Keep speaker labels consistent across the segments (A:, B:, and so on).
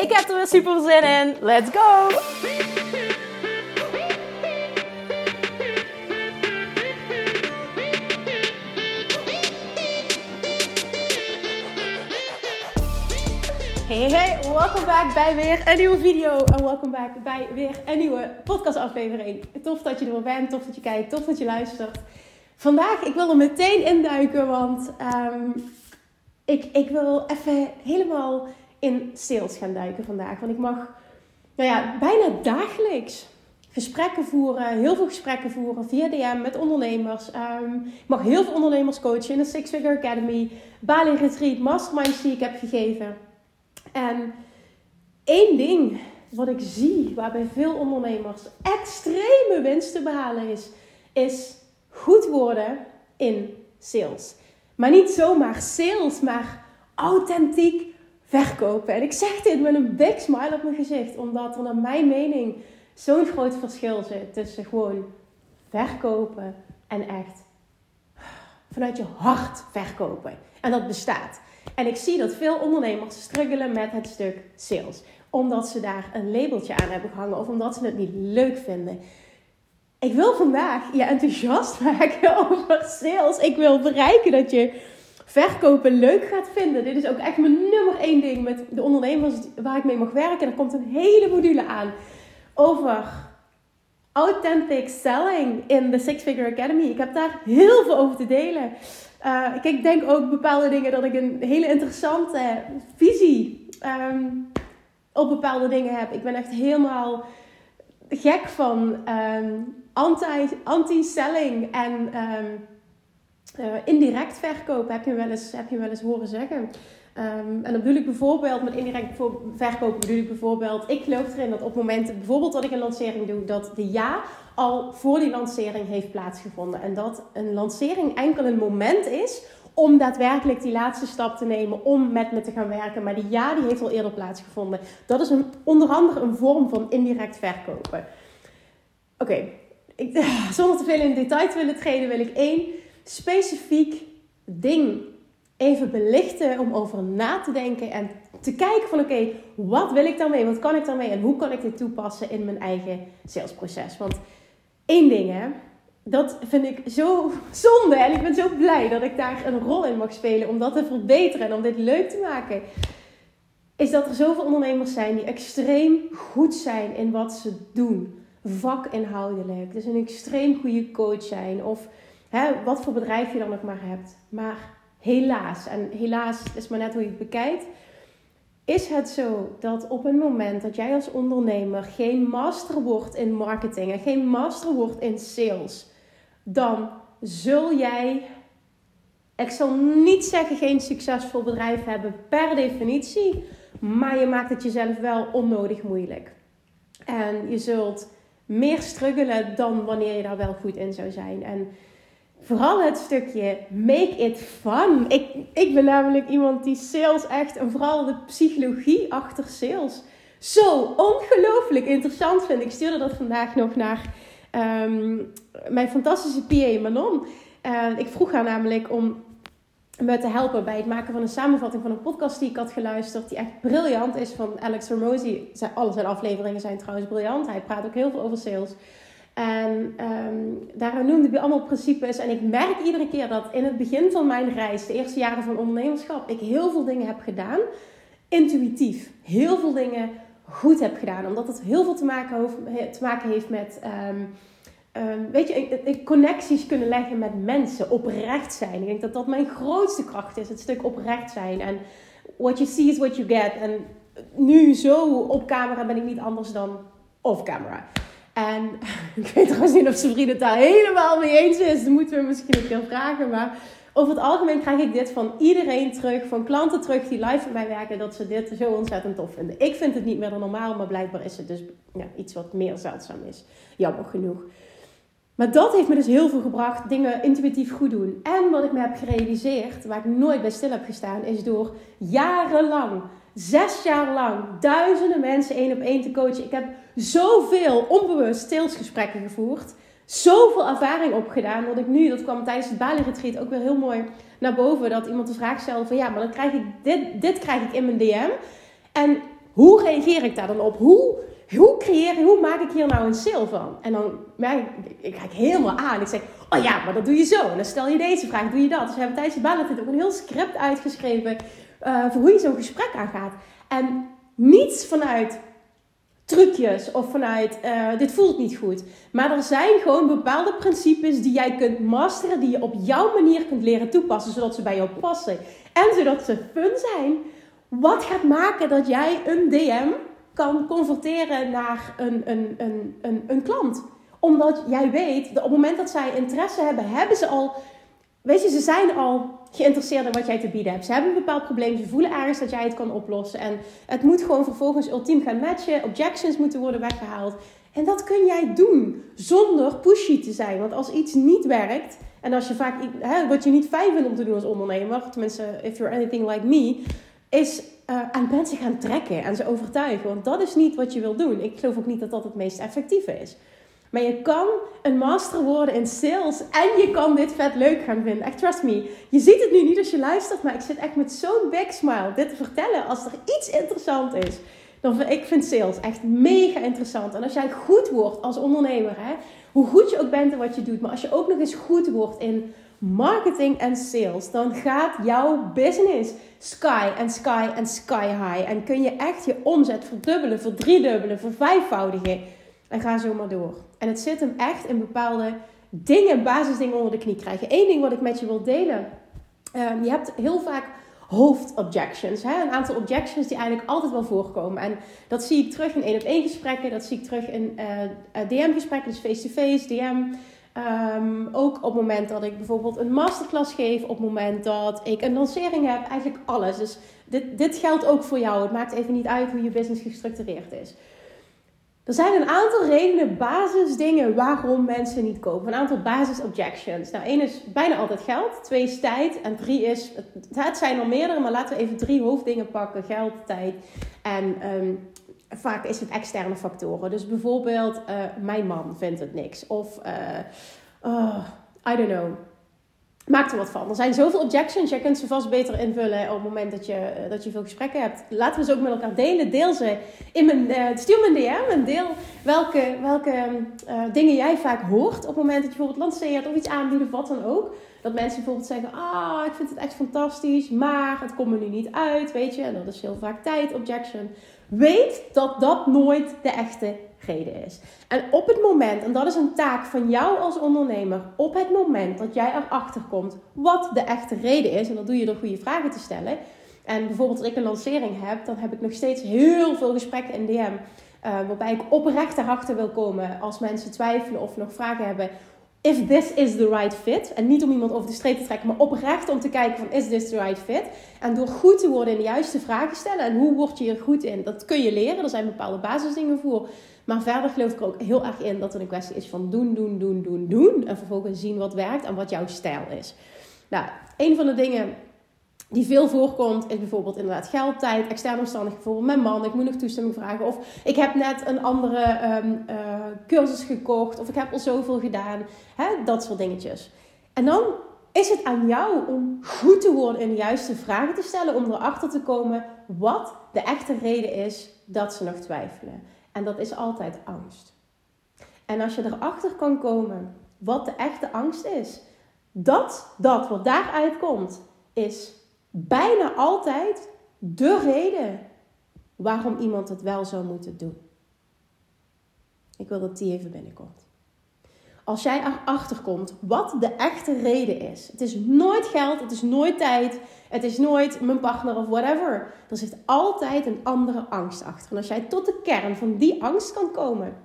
A: Ik heb er weer super zin in. Let's go! Hey hey, welkom back bij weer een nieuwe video en welkom back bij weer een nieuwe podcastaflevering. Tof dat je er bent, tof dat je kijkt, tof dat je luistert. Vandaag, ik wil er meteen induiken, want um, ik, ik wil even helemaal in sales gaan duiken vandaag. Want ik mag nou ja, bijna dagelijks gesprekken voeren, heel veel gesprekken voeren via DM met ondernemers. Um, ik mag heel veel ondernemers coachen in de Six Figure Academy, Bali Retreat, Masterminds die ik heb gegeven. En één ding wat ik zie waarbij veel ondernemers extreme winst te behalen is, is goed worden in sales. Maar niet zomaar sales, maar authentiek verkopen. En ik zeg dit met een big smile op mijn gezicht, omdat er naar mijn mening zo'n groot verschil zit tussen gewoon verkopen en echt vanuit je hart verkopen. En dat bestaat. En ik zie dat veel ondernemers struggelen met het stuk sales. Omdat ze daar een labeltje aan hebben gehangen of omdat ze het niet leuk vinden. Ik wil vandaag je enthousiast maken over sales. Ik wil bereiken dat je verkopen leuk gaat vinden. Dit is ook echt mijn nummer één ding met de ondernemers waar ik mee mag werken. Er komt een hele module aan over authentic selling in de Six Figure Academy. Ik heb daar heel veel over te delen. Uh, ik denk ook bepaalde dingen dat ik een hele interessante visie um, op bepaalde dingen heb. Ik ben echt helemaal gek van um, anti-selling en um, uh, indirect verkopen. Heb je wel eens, heb je wel eens horen zeggen. Um, en dan bedoel ik bijvoorbeeld, met indirect verkopen bedoel ik bijvoorbeeld, ik geloof erin dat op momenten, bijvoorbeeld dat ik een lancering doe, dat de ja al voor die lancering heeft plaatsgevonden. En dat een lancering enkel een moment is om daadwerkelijk die laatste stap te nemen om met me te gaan werken. Maar die ja, die heeft al eerder plaatsgevonden. Dat is een, onder andere een vorm van indirect verkopen. Oké, zonder te veel in detail te willen treden, wil ik één specifiek ding even belichten om over na te denken en te kijken van oké, wat wil ik daarmee? Wat kan ik daarmee? En hoe kan ik dit toepassen in mijn eigen salesproces? Want één ding hè, dat vind ik zo zonde en ik ben zo blij dat ik daar een rol in mag spelen om dat te verbeteren en om dit leuk te maken. Is dat er zoveel ondernemers zijn die extreem goed zijn in wat ze doen. Vakinhoudelijk. Dus een extreem goede coach zijn. Of hè, wat voor bedrijf je dan ook maar hebt. Maar helaas, en helaas is maar net hoe je het bekijkt, is het zo dat op een moment dat jij als ondernemer geen master wordt in marketing en geen master wordt in sales, dan zul jij, ik zal niet zeggen geen succesvol bedrijf hebben per definitie, maar je maakt het jezelf wel onnodig moeilijk. En je zult meer struggelen dan wanneer je daar wel goed in zou zijn. En vooral het stukje make it fun. Ik, ik ben namelijk iemand die sales echt, en vooral de psychologie achter sales, zo ongelooflijk interessant vind. Ik stuurde dat vandaag nog naar ehm, mijn fantastische PA Manon. Ik vroeg haar namelijk om me te helpen bij het maken van een samenvatting van een podcast die ik had geluisterd. Die echt briljant is van Alex Hormozy. Alle zijn afleveringen zijn trouwens briljant. Hij praat ook heel veel over sales. En um, daar noemde hij allemaal principes. En ik merk iedere keer dat in het begin van mijn reis, de eerste jaren van ondernemerschap, ik heel veel dingen heb gedaan. Intuïtief. Heel veel dingen goed heb gedaan. Omdat het heel veel te maken, heeft, te maken heeft met. Um, um, weet je, connecties kunnen leggen met mensen. Oprecht zijn. Ik denk dat dat mijn grootste kracht is. Het stuk oprecht zijn. En what you see is what you get. En nu zo op camera ben ik niet anders dan off camera. En ik weet trouwens niet of zijn vriend het daar helemaal mee eens is. Dat moeten we misschien een keer vragen. Maar over het algemeen krijg ik dit van iedereen terug, van klanten terug die live bij mij werken, dat ze dit zo ontzettend tof vinden. Ik vind het niet meer dan normaal, maar blijkbaar is het dus ja, iets wat meer zeldzaam is. Jammer genoeg. Maar dat heeft me dus heel veel gebracht, dingen intuïtief goed doen. En wat ik me heb gerealiseerd, waar ik nooit bij stil heb gestaan, is door jarenlang, zes jaar lang, duizenden mensen één op één te coachen. Ik heb zoveel onbewust salesgesprekken gevoerd zoveel ervaring opgedaan. Dat ik nu, dat kwam tijdens het Bali ook weer heel mooi naar boven. Dat iemand de vraag stelde van ja, maar dan krijg ik dit, dit krijg ik in mijn DM. En hoe reageer ik daar dan op? Hoe, hoe creëer ik, hoe maak ik hier nou een sale van? En dan ja, ik, kijk helemaal aan. Ik zeg, oh ja, maar dat doe je zo. En dan stel je deze vraag, doe je dat. Dus we hebben tijdens het Bali ook een heel script uitgeschreven uh, voor hoe je zo'n gesprek aangaat. En niets vanuit trucjes of vanuit uh, dit voelt niet goed. Maar er zijn gewoon bepaalde principes die jij kunt masteren, die je op jouw manier kunt leren toepassen, zodat ze bij jou passen en zodat ze fun zijn. Wat gaat maken dat jij een DM kan converteren naar een, een, een, een, een klant? Omdat jij weet, dat op het moment dat zij interesse hebben, hebben ze al Weet je, ze zijn al geïnteresseerd in wat jij te bieden hebt. Ze hebben een bepaald probleem. Ze voelen ergens dat jij het kan oplossen. En het moet gewoon vervolgens ultiem gaan matchen. Objections moeten worden weggehaald. En dat kun jij doen zonder pushy te zijn. Want als iets niet werkt. En als je vaak hè, wat je niet fijn vindt om te doen als ondernemer. Tenminste, if you're anything like me. Is uh, aan mensen gaan trekken en ze overtuigen. Want dat is niet wat je wil doen. Ik geloof ook niet dat dat het meest effectieve is. Maar je kan een master worden in sales en je kan dit vet leuk gaan vinden. Echt, trust me. Je ziet het nu niet als je luistert, maar ik zit echt met zo'n big smile dit te vertellen. Als er iets interessant is, dan vind ik vind sales echt mega interessant. En als jij goed wordt als ondernemer, hè, hoe goed je ook bent in wat je doet, maar als je ook nog eens goed wordt in marketing en sales, dan gaat jouw business sky en sky en sky high. En kun je echt je omzet verdubbelen, verdriedubbelen, vervijfvoudigen. En ga zo maar door. En het zit hem echt in bepaalde dingen, basisdingen onder de knie krijgen. Eén ding wat ik met je wil delen. Um, je hebt heel vaak hoofdobjections. Hè? Een aantal objections die eigenlijk altijd wel voorkomen. En dat zie ik terug in één op één gesprekken. Dat zie ik terug in eh, eh, DM gesprekken, dus face-to-face, DM. Um, ook op het moment dat ik bijvoorbeeld een masterclass geef, op het moment dat ik een lancering heb, eigenlijk alles. Dus dit, dit geldt ook voor jou. Het maakt even niet uit hoe je business gestructureerd is. Er zijn een aantal redenen, basisdingen waarom mensen niet kopen. Een aantal basis objections. Nou, één is bijna altijd geld. Twee is tijd. En drie is, het zijn er meerdere, maar laten we even drie hoofddingen pakken. Geld, tijd en um, vaak is het externe factoren. Dus bijvoorbeeld, uh, mijn man vindt het niks. Of, uh, uh, I don't know, maak er wat van. Er zijn zoveel objections. Jij kunt ze vast beter invullen op het moment dat je, eh, dat je veel gesprekken hebt. Laten we ze ook met elkaar delen. Deel ze in mijn, uh, stuur een DM en deel welke, welke uh, dingen jij vaak hoort op het moment dat je bijvoorbeeld lanceert of iets aanbiedt of wat dan ook. Dat mensen bijvoorbeeld zeggen, ah, ik vind het echt fantastisch, maar het komt me nu niet uit, weet je. En dat is heel vaak tijd, objection. Weet dat dat nooit de echte reden is. En op het moment, en dat is een taak van jou als ondernemer, op het moment dat jij erachter komt wat de echte reden is, en dat doe je door goede vragen te stellen. En bijvoorbeeld als ik een lancering heb, dan heb ik nog steeds heel veel gesprekken in DM. Eh, waarbij ik oprecht erachter wil komen als mensen twijfelen of nog vragen hebben if this is the right fit. En niet om iemand over de streep te trekken, maar oprecht om te kijken van is this the right fit. En door goed te worden in de juiste vragen stellen. En hoe word je hier goed in? Dat kun je leren. Er zijn bepaalde basisdingen voor. Maar verder geloof ik er ook heel erg in dat het een kwestie is van doen, doen, doen, doen, doen. En vervolgens zien wat werkt en wat jouw stijl is. Nou, een van de dingen die veel voorkomt, is bijvoorbeeld inderdaad geld, tijd, externe omstandigheden. Bijvoorbeeld mijn man, ik moet nog toestemming vragen. Of ik heb net een andere um, uh, cursus gekocht. Of ik heb al zoveel gedaan. Hè? Dat soort dingetjes. En dan is het aan jou om goed te worden in de juiste vragen te stellen. Om erachter te komen wat de echte reden is dat ze nog twijfelen. En dat is altijd angst. En als je erachter kan komen wat de echte angst is, dat dat wat daaruit komt, is bijna altijd de reden waarom iemand het wel zou moeten doen. Ik wil dat die even binnenkomt. Als jij erachter komt wat de echte reden is. Het is nooit geld, het is nooit tijd, het is nooit mijn partner of whatever. Er zit altijd een andere angst achter. En als jij tot de kern van die angst kan komen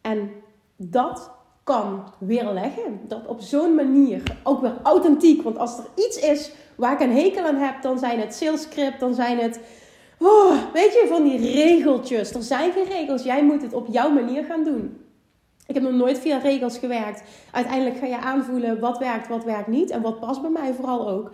A: en dat kan weerleggen. Dat op zo'n manier, ook weer authentiek. Want als er iets is waar ik een hekel aan heb, dan zijn het salescript, dan zijn het... Oh, weet je, van die regeltjes. Er zijn geen regels. Jij moet het op jouw manier gaan doen. Ik heb nog nooit via regels gewerkt. Uiteindelijk ga je aanvoelen wat werkt, wat werkt niet. En wat past bij mij vooral ook.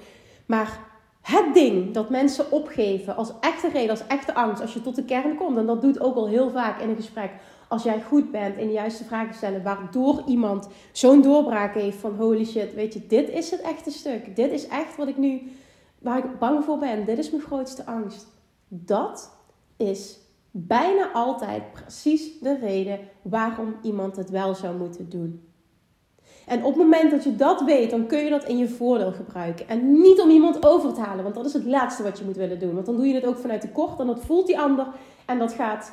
A: Maar het ding dat mensen opgeven als echte reden, als echte angst, als je tot de kern komt, en dat doet ook al heel vaak in een gesprek, als jij goed bent in de juiste vragen stellen, waardoor iemand zo'n doorbraak heeft van holy shit, weet je, dit is het echte stuk. Dit is echt wat ik nu, waar ik bang voor ben. Dit is mijn grootste angst. Dat is bijna altijd precies de reden waarom iemand het wel zou moeten doen. En op het moment dat je dat weet, dan kun je dat in je voordeel gebruiken. En niet om iemand over te halen, want dat is het laatste wat je moet willen doen. Want dan doe je het ook vanuit de kort en dat voelt die ander en dat gaat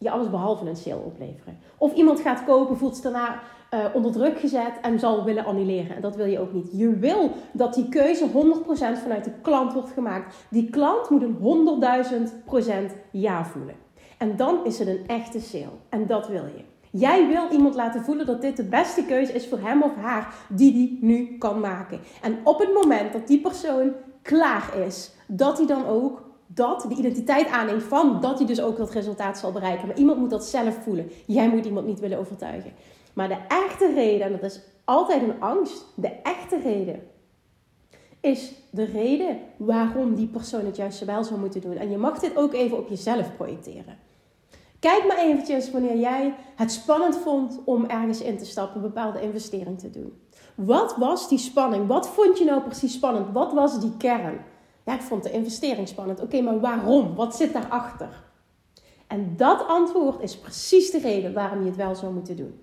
A: je alles behalve een sale opleveren. Of iemand gaat kopen, voelt zich daarna uh, onder druk gezet en zal willen annuleren. En dat wil je ook niet. Je wil dat die keuze 100% vanuit de klant wordt gemaakt. Die klant moet een 100.000% ja voelen. En dan is het een echte sale. En dat wil je. Jij wil iemand laten voelen dat dit de beste keuze is voor hem of haar die die nu kan maken. En op het moment dat die persoon klaar is, dat hij dan ook dat, de identiteit aanneemt van dat hij dus ook dat resultaat zal bereiken. Maar iemand moet dat zelf voelen. Jij moet iemand niet willen overtuigen. Maar de echte reden, en dat is altijd een angst, de echte reden is de reden waarom die persoon het juist wel zou moeten doen. En je mag dit ook even op jezelf projecteren. Kijk maar eventjes wanneer jij het spannend vond om ergens in te stappen, een bepaalde investering te doen. Wat was die spanning? Wat vond je nou precies spannend? Wat was die kern? Ik vond de investering spannend. Oké, maar waarom? Wat zit daarachter? En dat antwoord is precies de reden waarom je het wel zou moeten doen.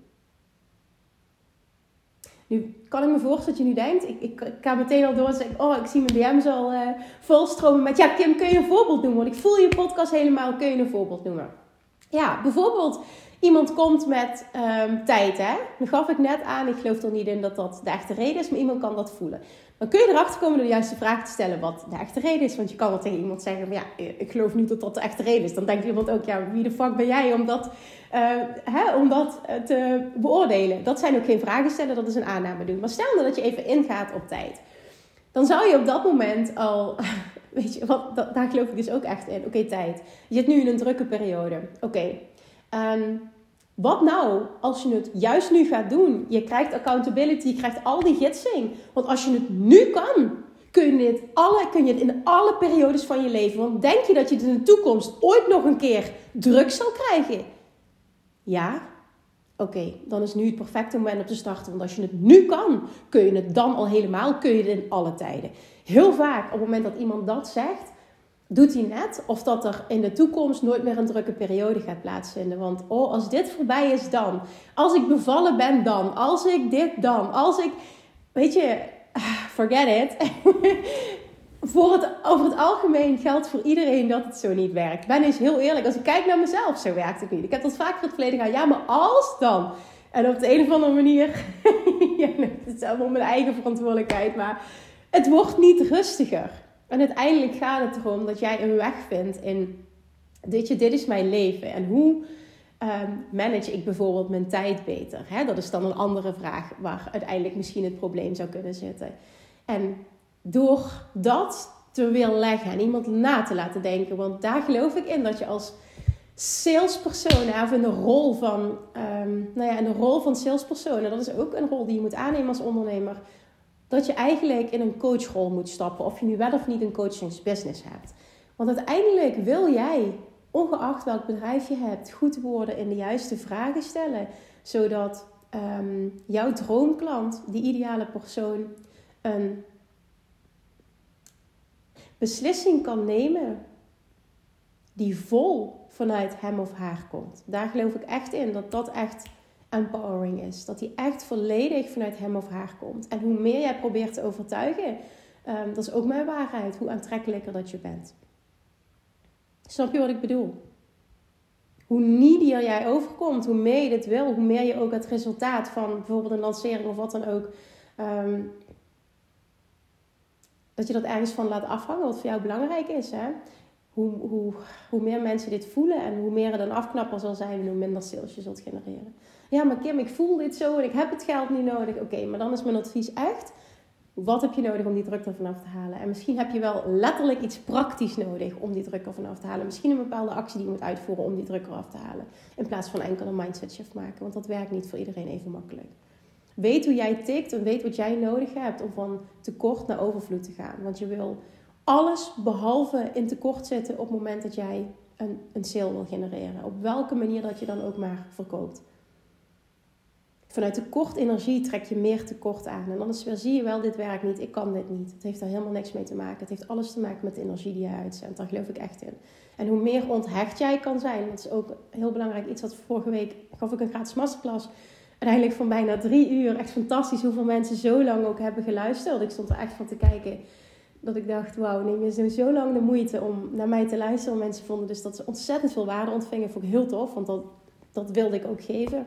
A: Nu kan ik me voorstellen dat je nu denkt, ik, ik, ga meteen al door en zeg, oh, ik zie mijn DM's al uh, volstromen met, ja Kim, kun je een voorbeeld noemen? Want ik voel je podcast helemaal, kun je een voorbeeld noemen? Ja, bijvoorbeeld iemand komt met um, tijd, hè? Nu gaf ik net aan, ik geloof er niet in dat dat de echte reden is, maar iemand kan dat voelen. Dan kun je erachter komen door de juiste vraag te stellen wat de echte reden is. Want je kan wel tegen iemand zeggen, ja, ik geloof niet dat dat de echte reden is. Dan denkt iemand ook, ja, wie de fuck ben jij om dat, uh, hè, om dat eh, te beoordelen? Dat zijn ook geen vragen stellen, dat is een aanname doen. Maar stel nou dat je even ingaat op tijd. Dan zou je op dat moment al, weet je, wat, daar geloof ik dus ook echt in. Oké, tijd. Je zit nu in een drukke periode. Oké. Um, wat nou als je het juist nu gaat doen? Je krijgt accountability, je krijgt al die gidsing. Want als je het nu kan, kun je, dit alle, kun je het in alle periodes van je leven. Want denk je dat je het in de toekomst ooit nog een keer druk zal krijgen? Ja? Oké, dan is nu het perfecte moment om te starten. Want als je het nu kan, kun je het dan al helemaal, kun je het in alle tijden. Heel vaak, op het moment dat iemand dat zegt, doet hij net of dat er in de toekomst nooit meer een drukke periode gaat plaatsvinden. Want oh, als dit voorbij is dan. Als ik bevallen ben dan. Als ik dit dan. Als ik... Weet je, forget it. voor het, over het algemeen geldt voor iedereen dat het zo niet werkt. Ben eens heel eerlijk. Als ik kijk naar mezelf, zo werkt het niet. Ik heb dat vaker het verleden gedaan. Ja, maar als dan... En op de een of andere manier... ja, het allemaal mijn eigen verantwoordelijkheid. Maar het wordt niet rustiger. En uiteindelijk gaat het erom dat jij een weg vindt in, dit, dit is mijn leven. En hoe um, manage ik bijvoorbeeld mijn tijd beter? Dat is dan een andere vraag waar uiteindelijk misschien het probleem zou kunnen zitten. En door dat te willen leggen en iemand na te laten denken, want daar geloof ik in dat je als salespersoon, of in de rol van, um, nou ja, in rol van salespersoon, dat is ook een rol die je moet aannemen als ondernemer, dat je eigenlijk in een coachrol moet stappen. Of je nu wel of niet een coachingsbusiness hebt. Want uiteindelijk wil jij, ongeacht welk bedrijf je hebt, goed worden in de juiste vragen stellen. Zodat um, jouw droomklant, die ideale persoon, een beslissing kan nemen die vol vanuit hem of haar komt. Daar geloof ik echt in dat dat echt empowering is. Dat die echt volledig vanuit hem of haar komt. En hoe meer jij probeert te overtuigen, um, dat is ook mijn waarheid, hoe aantrekkelijker dat je bent. Snap je wat ik bedoel? Hoe needier jij overkomt, hoe meer je dit wil, hoe meer je ook het resultaat van bijvoorbeeld een lancering of wat dan ook, um, dat je dat ergens van laat afhangen, wat voor jou belangrijk is. Hè? Hoe, hoe, hoe meer mensen dit voelen en hoe meer het een afknapper zal zijn hoe minder sales je zult genereren. Ja, maar Kim, ik voel dit zo en ik heb het geld niet nodig. Oké, maar dan is mijn advies echt wat heb je nodig om die druk er vanaf te halen? En misschien heb je wel letterlijk iets praktisch nodig om die druk er vanaf te halen. Misschien een bepaalde actie die je moet uitvoeren om die druk eraf te halen. In plaats van enkel een mindset shift maken. Want dat werkt niet voor iedereen even makkelijk. Weet hoe jij tikt en weet wat jij nodig hebt om van tekort naar overvloed te gaan. Want je wil alles behalve in tekort zitten op het moment dat jij een, een sale wil genereren. Op welke manier dat je dan ook maar verkoopt vanuit tekort energie trek je meer tekort aan. En weer, zie je wel, dit werkt niet, ik kan dit niet. Het heeft daar helemaal niks mee te maken. Het heeft alles te maken met de energie die je uitzendt. Daar geloof ik echt in. En hoe meer onthecht jij kan zijn, dat is ook heel belangrijk. Iets wat vorige week gaf ik een gratis masterclass. Uiteindelijk van bijna drie uur. Echt fantastisch hoeveel mensen zo lang ook hebben geluisterd. Ik stond er echt van te kijken. Dat ik dacht, wauw, neem je zo lang de moeite om naar mij te luisteren. Mensen vonden dus dat ze ontzettend veel waarde ontvingen. Vond ik heel tof, want dat, dat wilde ik ook geven.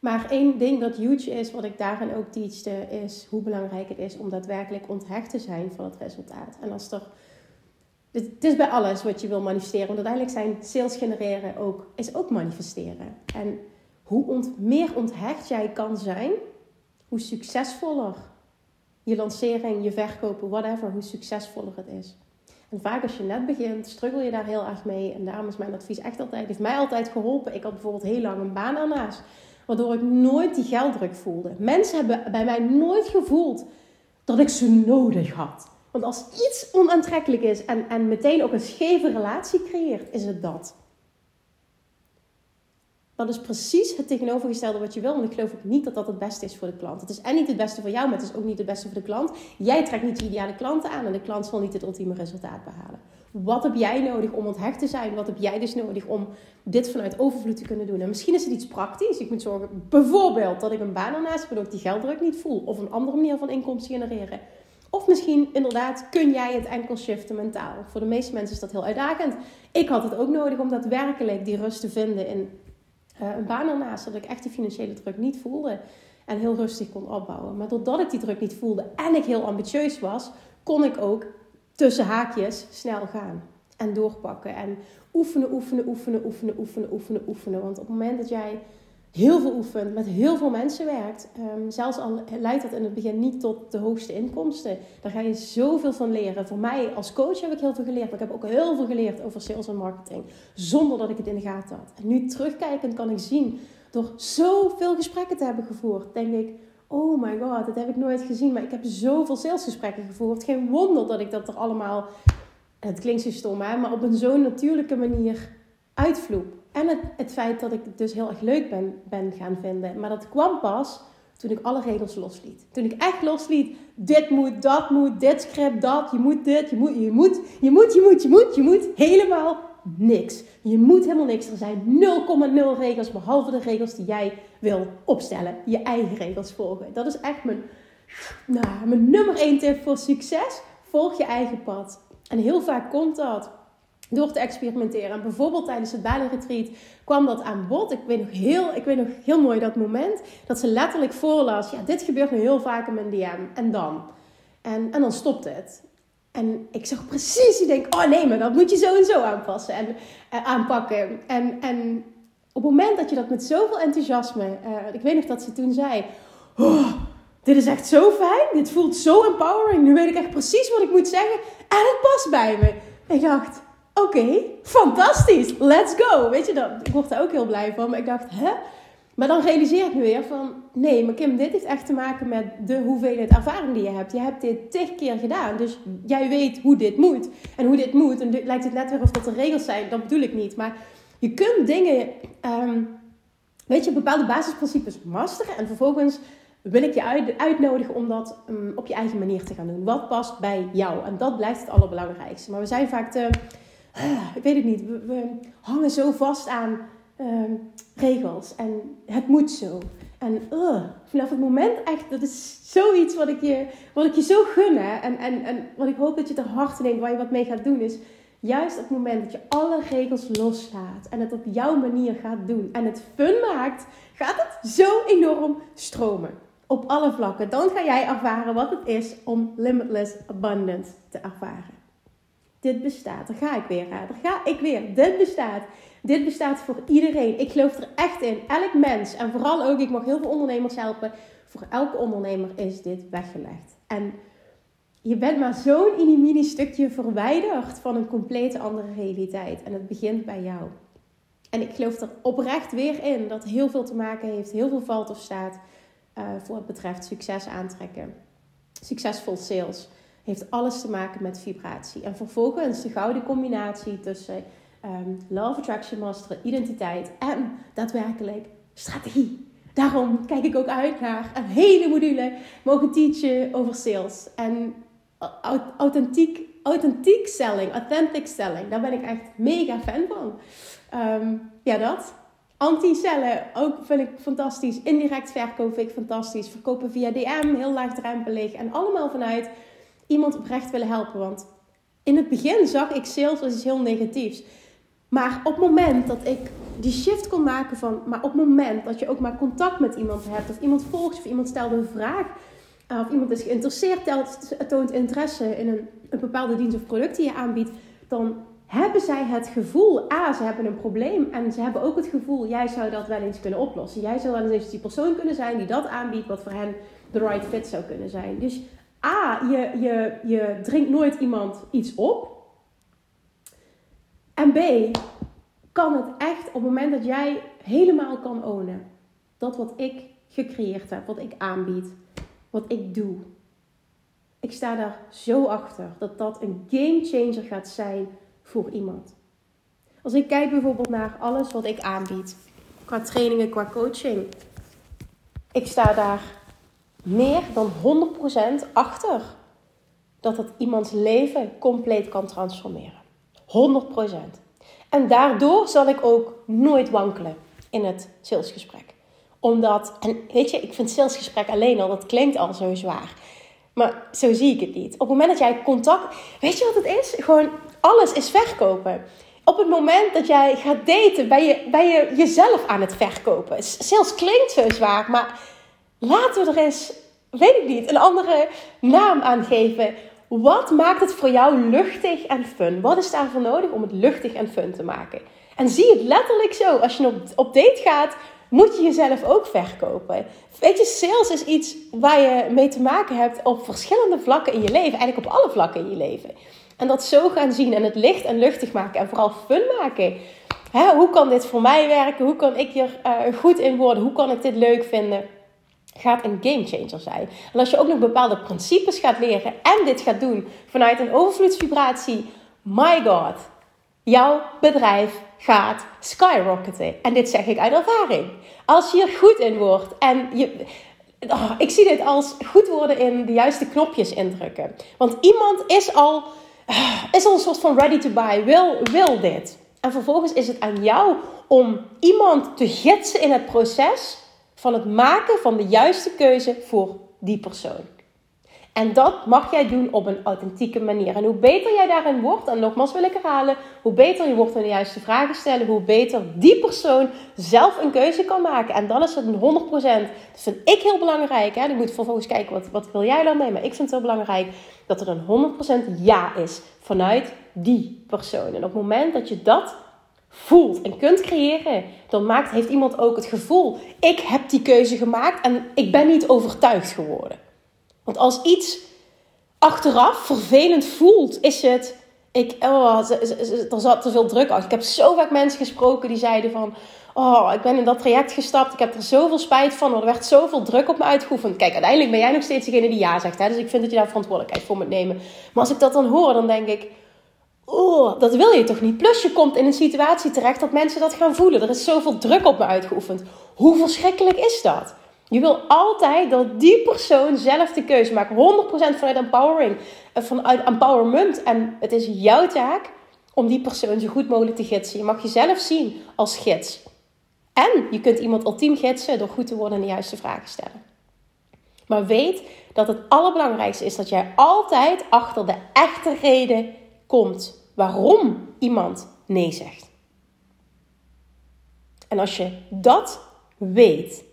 A: Maar één ding dat huge is, wat ik daarin ook teachte, is hoe belangrijk het is om daadwerkelijk onthecht te zijn van het resultaat. En als er. Het is bij alles wat je wil manifesteren. Want uiteindelijk zijn sales genereren ook, is ook manifesteren. En hoe ont, meer onthecht jij kan zijn, hoe succesvoller je lancering, je verkopen, whatever, hoe succesvoller het is. En vaak als je net begint, struggle je daar heel erg mee. En daarom is mijn advies echt altijd, heeft mij altijd geholpen. Ik had bijvoorbeeld heel lang een baan ernaast. Waardoor ik nooit die gelddruk voelde. Mensen hebben bij mij nooit gevoeld dat ik ze nodig had. Want als iets onaantrekkelijk is en, en meteen ook een scheve relatie creëert, is het dat. Dat is precies het tegenovergestelde wat je wil. Want ik geloof ook niet dat dat het beste is voor de klant. Het is en niet het beste voor jou, maar het is ook niet het beste voor de klant. Jij trekt niet je ideale klanten aan en de klant zal niet het ultieme resultaat behalen. Wat heb jij nodig om onthecht te zijn? Wat heb jij dus nodig om dit vanuit overvloed te kunnen doen? En misschien is het iets praktisch. Ik moet zorgen, bijvoorbeeld, dat ik een baan ernaast heb, waardoor ik die gelddruk niet voel. Of een andere manier van inkomsten genereren. Of misschien inderdaad kun jij het enkel shiften mentaal. Voor de meeste mensen is dat heel uitdagend. Ik had het ook nodig om daadwerkelijk die rust te vinden in een baan ernaast. Dat ik echt die financiële druk niet voelde. En heel rustig kon opbouwen. Maar doordat ik die druk niet voelde en ik heel ambitieus was, kon ik ook tussen haakjes snel gaan. En doorpakken. En oefenen, oefenen, oefenen, oefenen, oefenen, oefenen, oefenen. Want op het moment dat jij heel veel oefent, met heel veel mensen werkt, um, zelfs al leidt dat in het begin niet tot de hoogste inkomsten, daar ga je zoveel van leren. Voor mij als coach heb ik heel veel geleerd, maar ik heb ook heel veel geleerd over sales en marketing, zonder dat ik het in de gaten had. En nu terugkijkend kan ik zien, door zoveel gesprekken te hebben gevoerd, denk ik, oh my god, dat heb ik nooit gezien. Maar ik heb zoveel salesgesprekken gevoerd. Geen wonder dat ik dat er allemaal, het klinkt zo stom hè, maar op een zo'n natuurlijke manier uitvloep. En het, feit dat ik het dus heel erg leuk ben, ben gaan vinden. Maar dat kwam pas toen ik alle regels losliet. Toen ik echt losliet, dit moet, dat moet, dit script, dat, je moet dit, je moet, je moet, je moet, je moet, je moet, je moet, helemaal niks. Je moet helemaal niks. Er zijn 0,0 regels, behalve de regels die jij wil opstellen. Je eigen regels volgen. Dat is echt mijn, nou, mijn nummer 1 tip voor succes. Volg je eigen pad. En heel vaak komt dat door te experimenteren. En bijvoorbeeld tijdens het Bali-retreat kwam dat aan bod. Ik weet, nog heel, ik weet nog heel mooi dat moment dat ze letterlijk voorlas... ja, dit gebeurt nu heel vaak in mijn DM. En dan? En, en dan stopt het. En ik zag precies, ik denk, oh nee, maar dat moet je zo en zo aanpassen en uh, aanpakken. En, en op het moment dat je dat met zoveel enthousiasme, uh, ik weet nog dat ze toen zei, oh, dit is echt zo fijn, dit voelt zo empowering, nu weet ik echt precies wat ik moet zeggen en het past bij me. Ik dacht, oké, fantastisch, let's go. Weet je, dat, ik word daar ook heel blij van, maar ik dacht, hè? Maar dan realiseer ik me weer van, nee, maar Kim, dit heeft echt te maken met de hoeveelheid ervaring die je hebt. Je hebt dit tig keer gedaan, dus jij weet hoe dit moet. En hoe dit moet, en lijkt het net weer of dat er regels zijn, dat bedoel ik niet. Maar je kunt dingen, um, weet je, bepaalde basisprincipes masteren en vervolgens wil ik je uit, uitnodigen om dat um, op je eigen manier te gaan doen. Wat past bij jou? En dat blijft het allerbelangrijkste. Maar we zijn vaak te, uh, ik weet het niet, we, hangen zo vast aan Ehm, regels. En het moet zo. En uh, vanaf het moment echt, dat is zoiets wat ik je, wat ik je zo gun. En, en, en wat ik hoop dat je ter harte neemt, waar je wat mee gaat doen, is juist op het moment dat je alle regels loslaat en het op jouw manier gaat doen en het fun maakt, gaat het zo enorm stromen. Op alle vlakken. Dan ga jij ervaren wat het is om limitless abundance te ervaren. Dit bestaat. Daar ga ik weer. Hè? Daar ga ik weer. Dit bestaat. Dit bestaat voor iedereen. Ik geloof er echt in. Elk mens. En vooral ook, ik mag heel veel ondernemers helpen. Voor elke ondernemer is dit weggelegd. En je bent maar zo'n mini stukje verwijderd van een complete andere realiteit. En het begint bij jou. En ik geloof er oprecht weer in dat heel veel te maken heeft, heel veel valt of staat uh, voor het betreft succes aantrekken. Succesvol sales heeft alles te maken met vibratie. En vervolgens de gouden combinatie tussen um, Love Attraction Master, identiteit en daadwerkelijk strategie. Daarom kijk ik ook uit naar een hele module mogen teachen over sales. En authentiek, authentiek selling, authentic selling. Daar ben ik echt mega fan van. Ehm, ja, dat. Anti-cellen ook vind ik fantastisch. Indirect verkopen vind ik fantastisch. Verkopen via DM, heel laagdrempelig. En allemaal vanuit iemand oprecht willen helpen. Want in het begin zag ik sales als iets heel negatiefs. Maar op het moment dat ik die shift kon maken van... Maar op het moment dat je ook maar contact met iemand hebt... Of iemand volgt of iemand stelt een vraag... Of iemand is geïnteresseerd, toont interesse in een, een bepaalde dienst of product die je aanbiedt... Dan hebben zij het gevoel, a, ze hebben een probleem en ze hebben ook het gevoel, jij zou dat wel eens kunnen oplossen. Jij zou wel eens die persoon kunnen zijn die dat aanbiedt, wat voor hen de right fit zou kunnen zijn. Dus a, je, je, je dringt nooit iemand iets op. En b, kan het echt op het moment dat jij helemaal kan ownen, dat wat ik gecreëerd heb, wat ik aanbied, wat ik doe. Ik sta daar zo achter dat dat een game changer gaat zijn voor iemand. Als ik kijk bijvoorbeeld naar alles wat ik aanbied, qua trainingen, qua coaching, ik sta daar meer dan 100% achter dat het iemands leven compleet kan transformeren. 100%. En daardoor zal ik ook nooit wankelen in het salesgesprek. Omdat, en weet je, ik vind salesgesprek alleen al, dat klinkt al zo zwaar. Maar zo zie ik het niet. Op het moment dat jij contact. Weet je wat het is? Gewoon alles is verkopen. Op het moment dat jij gaat daten, ben je, ben je jezelf aan het verkopen. Sales klinkt zo zwaar, maar laten we er eens, weet ik niet, een andere naam aan geven. Wat maakt het voor jou luchtig en fun? Wat is daarvoor nodig om het luchtig en fun te maken? En zie het letterlijk zo. Als je op, date gaat, moet je jezelf ook verkopen. Weet je, sales is iets waar je mee te maken hebt op verschillende vlakken in je leven. Eigenlijk op alle vlakken in je leven. En dat zo gaan zien en het licht en luchtig maken en vooral fun maken. Hè, hoe kan dit voor mij werken? Hoe kan ik hier uh, goed in worden? Hoe kan ik dit leuk vinden? Gaat een game changer zijn. En als je ook nog bepaalde principes gaat leren en dit gaat doen vanuit een overvloedsvibratie, my god, jouw bedrijf gaat skyrocketen. En dit zeg ik uit ervaring. Als je er goed in wordt en je. Oh, ik zie dit als goed worden in de juiste knopjes indrukken. Want iemand is al, is al een soort van ready to buy, wil, wil dit. En vervolgens is het aan jou om iemand te gidsen in het proces van het maken van de juiste keuze voor die persoon. En dat mag jij doen op een authentieke manier. En hoe beter jij daarin wordt, en nogmaals wil ik herhalen, hoe beter je wordt in de juiste vragen stellen, hoe beter die persoon zelf een keuze kan maken. En dan is het een 100%. Dat vind ik heel belangrijk. Hè? Ik moet vervolgens kijken, wat, wat wil jij dan mee? Maar ik vind het heel belangrijk dat er een 100% ja is vanuit die persoon. En op het moment dat je dat voelt en kunt creëren, dan maakt, heeft iemand ook het gevoel: ik heb die keuze gemaakt en ik ben niet overtuigd geworden. Want als iets achteraf vervelend voelt, is het. Ik, oh, er zat te veel druk uit. Ik heb zo vaak mensen gesproken die zeiden van... Oh, ik ben in dat traject gestapt. Ik heb er zoveel spijt van. Er werd zoveel druk op me uitgeoefend. Kijk, uiteindelijk ben jij nog steeds degene die ja zegt. Hè? Dus ik vind dat je daar verantwoordelijkheid voor moet nemen. Maar als ik dat dan hoor, dan denk ik... Oh, dat wil je toch niet? Plus je komt in een situatie terecht dat mensen dat gaan voelen. Er is zoveel druk op me uitgeoefend. Hoe verschrikkelijk is dat? Je wil altijd dat die persoon zelf de keuze maakt. 100% vanuit empowering, eh, vanuit empowerment. En het is jouw taak om die persoon zo goed mogelijk te gidsen. Je mag jezelf zien als gids. En je kunt iemand ultiem gidsen door goed te worden en de juiste vragen stellen. Maar weet dat het allerbelangrijkste is dat jij altijd achter de echte reden komt waarom iemand nee zegt. En als je dat weet,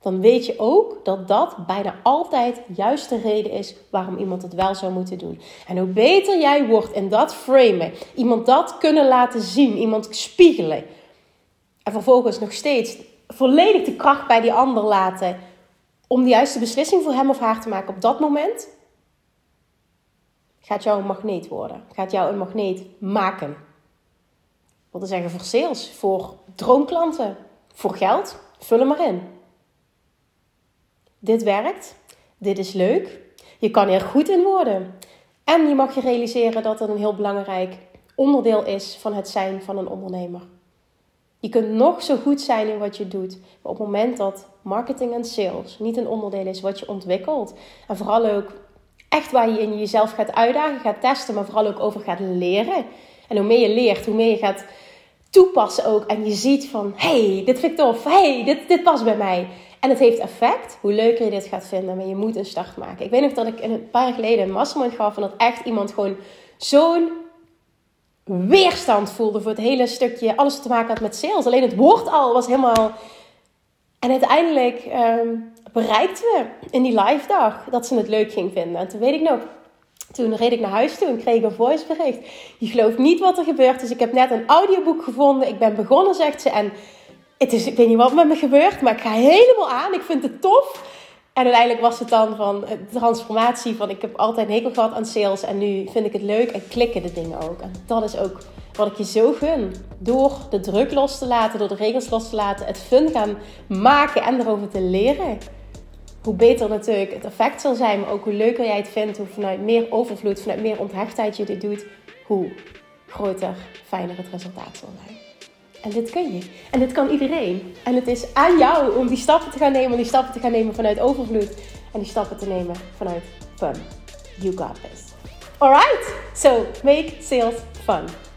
A: dan weet je ook dat dat bijna altijd juist de reden is waarom iemand het wel zou moeten doen. En hoe beter jij wordt in dat framen, iemand dat kunnen laten zien, iemand spiegelen. En vervolgens nog steeds volledig de kracht bij die ander laten om de juiste beslissing voor hem of haar te maken op dat moment, gaat jou een magneet worden. Gaat jou een magneet maken. Ik wilde zeggen voor sales, voor droomklanten, voor geld. Vul hem maar in. Dit werkt. Dit is leuk. Je kan er goed in worden. En je mag je realiseren dat het een heel belangrijk onderdeel is van het zijn van een ondernemer. Je kunt nog zo goed zijn in wat je doet. Maar op het moment dat marketing en sales niet een onderdeel is wat je ontwikkelt. En vooral ook echt waar je in jezelf gaat uitdagen, gaat testen, maar vooral ook over gaat leren. En hoe meer je leert, hoe meer je gaat toepassen ook. En je ziet van, hey, dit vind ik tof. hey, dit, dit past bij mij. En het heeft effect. Hoe leuker je dit gaat vinden. Maar je moet een start maken. Ik weet nog dat ik een paar jaar geleden een mastermind gaf. En dat echt iemand gewoon zo'n weerstand voelde voor het hele stukje. Alles te maken had met sales. Alleen het woord al was helemaal... En uiteindelijk um, bereikten we in die live dag dat ze het leuk ging vinden. En toen weet ik nog, toen reed ik naar huis toe en kreeg ik een voicebericht. Je gelooft niet wat er gebeurt. Dus ik heb net een audioboek gevonden. Ik ben begonnen, zegt ze. En het is, ik weet niet wat met me gebeurt, maar ik ga helemaal aan. Ik vind het tof. En uiteindelijk was het dan van de transformatie van ik heb altijd een hekel gehad aan sales en nu vind ik het leuk en klikken de dingen ook. En dat is ook wat ik je zo gun. Door de druk los te laten, door de regels los te laten, het fun gaan maken en erover te leren. Hoe beter natuurlijk het effect zal zijn, maar ook hoe leuker jij het vindt, hoe vanuit meer overvloed, vanuit meer onthechtheid je dit doet, hoe groter, fijner het resultaat zal zijn. En dit kun je. En dit kan iedereen. En het is aan jou om die stappen te gaan nemen. Die stappen te gaan nemen vanuit overvloed. En die stappen te nemen vanuit fun. You got this. Alright? So, make sales fun.